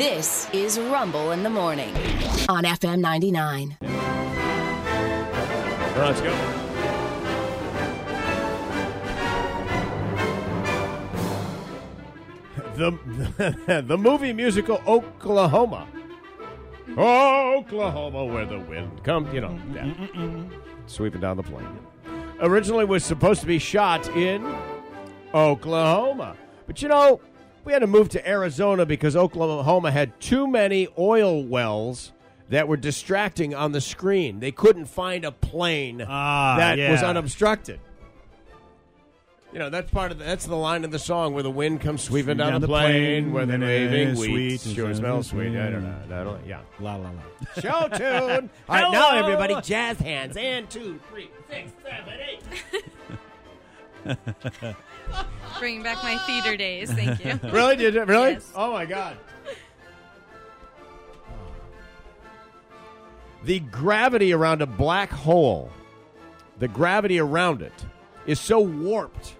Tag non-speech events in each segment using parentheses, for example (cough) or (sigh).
This is Rumble in the Morning on FM 99. Let's go. The, (laughs) the movie musical Oklahoma. Oklahoma, where the wind comes, you know, yeah. sweeping down the plain. Originally was supposed to be shot in Oklahoma. But you know, we had to move to Arizona because Oklahoma had too many oil wells that were distracting on the screen. They couldn't find a plain Ah, that was unobstructed. You know, that's part of the, that's the line of the song where the wind comes sweeping down, down the the plain, plain, where the and it waving is wheat sweet, sure and smells sweet. sweet. I don't know. I don't, yeah. La la la. (laughs) Show tune. (laughs) All right, now everybody, jazz hands. And two, three, six, seven, eight. (laughs) Bringing back my theater days. Thank you. (laughs) Really? Did it? Really? Yes. Oh my god. The gravity around a black hole, the gravity around it, is so warped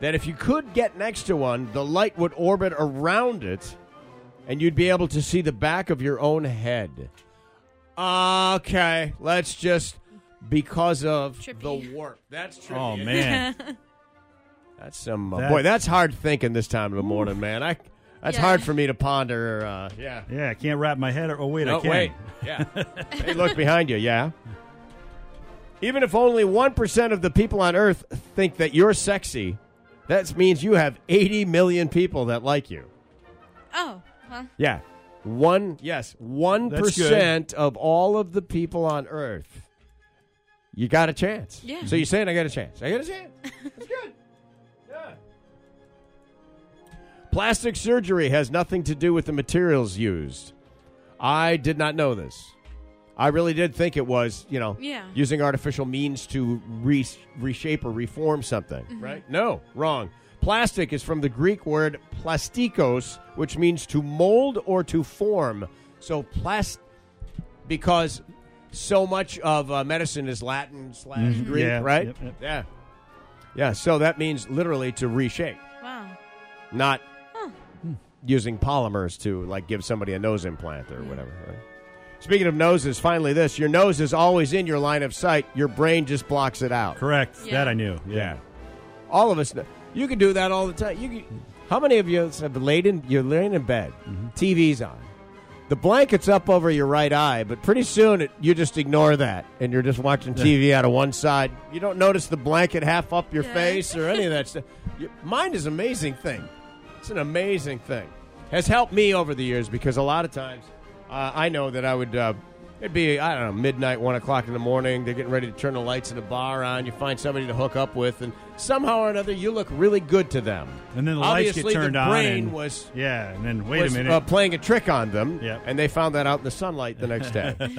that if you could get next to one, the light would orbit around it, and you'd be able to see the back of your own head. Okay, let's just because of Trippy. the warp. That's oh, trippy. Oh man. (laughs) That's some uh, That- boy. That's hard thinking this time of the morning, man. I that's Yeah. hard for me to ponder. Uh, yeah. Yeah, I can't wrap my head. Oh wait, No, I can. wait. Yeah. (laughs) hey, look behind you. Yeah. Even if only one percent of the people on Earth think that you're sexy, that means you have 80 million people that like you. Oh, well, Yeah. One. Yes. One of all of the people on Earth. You got a chance. Yeah. So you're saying I got a chance? I got a chance. That's good. Yeah. Plastic surgery has nothing to do with the materials used. I did not know this. I really did think it was, you know, Yeah. using artificial means to re- reshape or reform something, right? No, wrong. Plastic is from the Greek word plastikos, which means to mold or to form. So plast because so much of uh, medicine is Latin slash Mhm. Greek, Yeah. right? Yep, yep. Yeah, yeah. So that means literally to reshape, wow. not using polymers to like give somebody a nose implant or whatever. Right? Speaking of noses, finally, this: your nose is always in your line of sight. Your brain just blocks it out. Correct. Yeah. That I knew. Yeah. All of us. Know. You can do that all the time. You can, how many of you have laid in? You're laying in bed, mm-hmm. TV's on, the blanket's up over your right eye, but pretty soon it, you just ignore that and you're just watching TV out of one side. You don't notice the blanket half up your Yeah. face or any of that stuff. (laughs) Your, mind is an amazing thing. It's an amazing thing. Has helped me over the years because a lot of times uh, I know that I would. Uh, It'd be, I don't know, midnight, one o'clock in the morning. They're getting ready to turn the lights in the bar on. You find somebody to hook up with, and somehow or another, you look really good to them. And then the lights get Obviously, turned the on brain and- was Yeah, and then wait was, a minute. uh, playing a trick on them, Yep. and they found that out in the sunlight the next day. (laughs)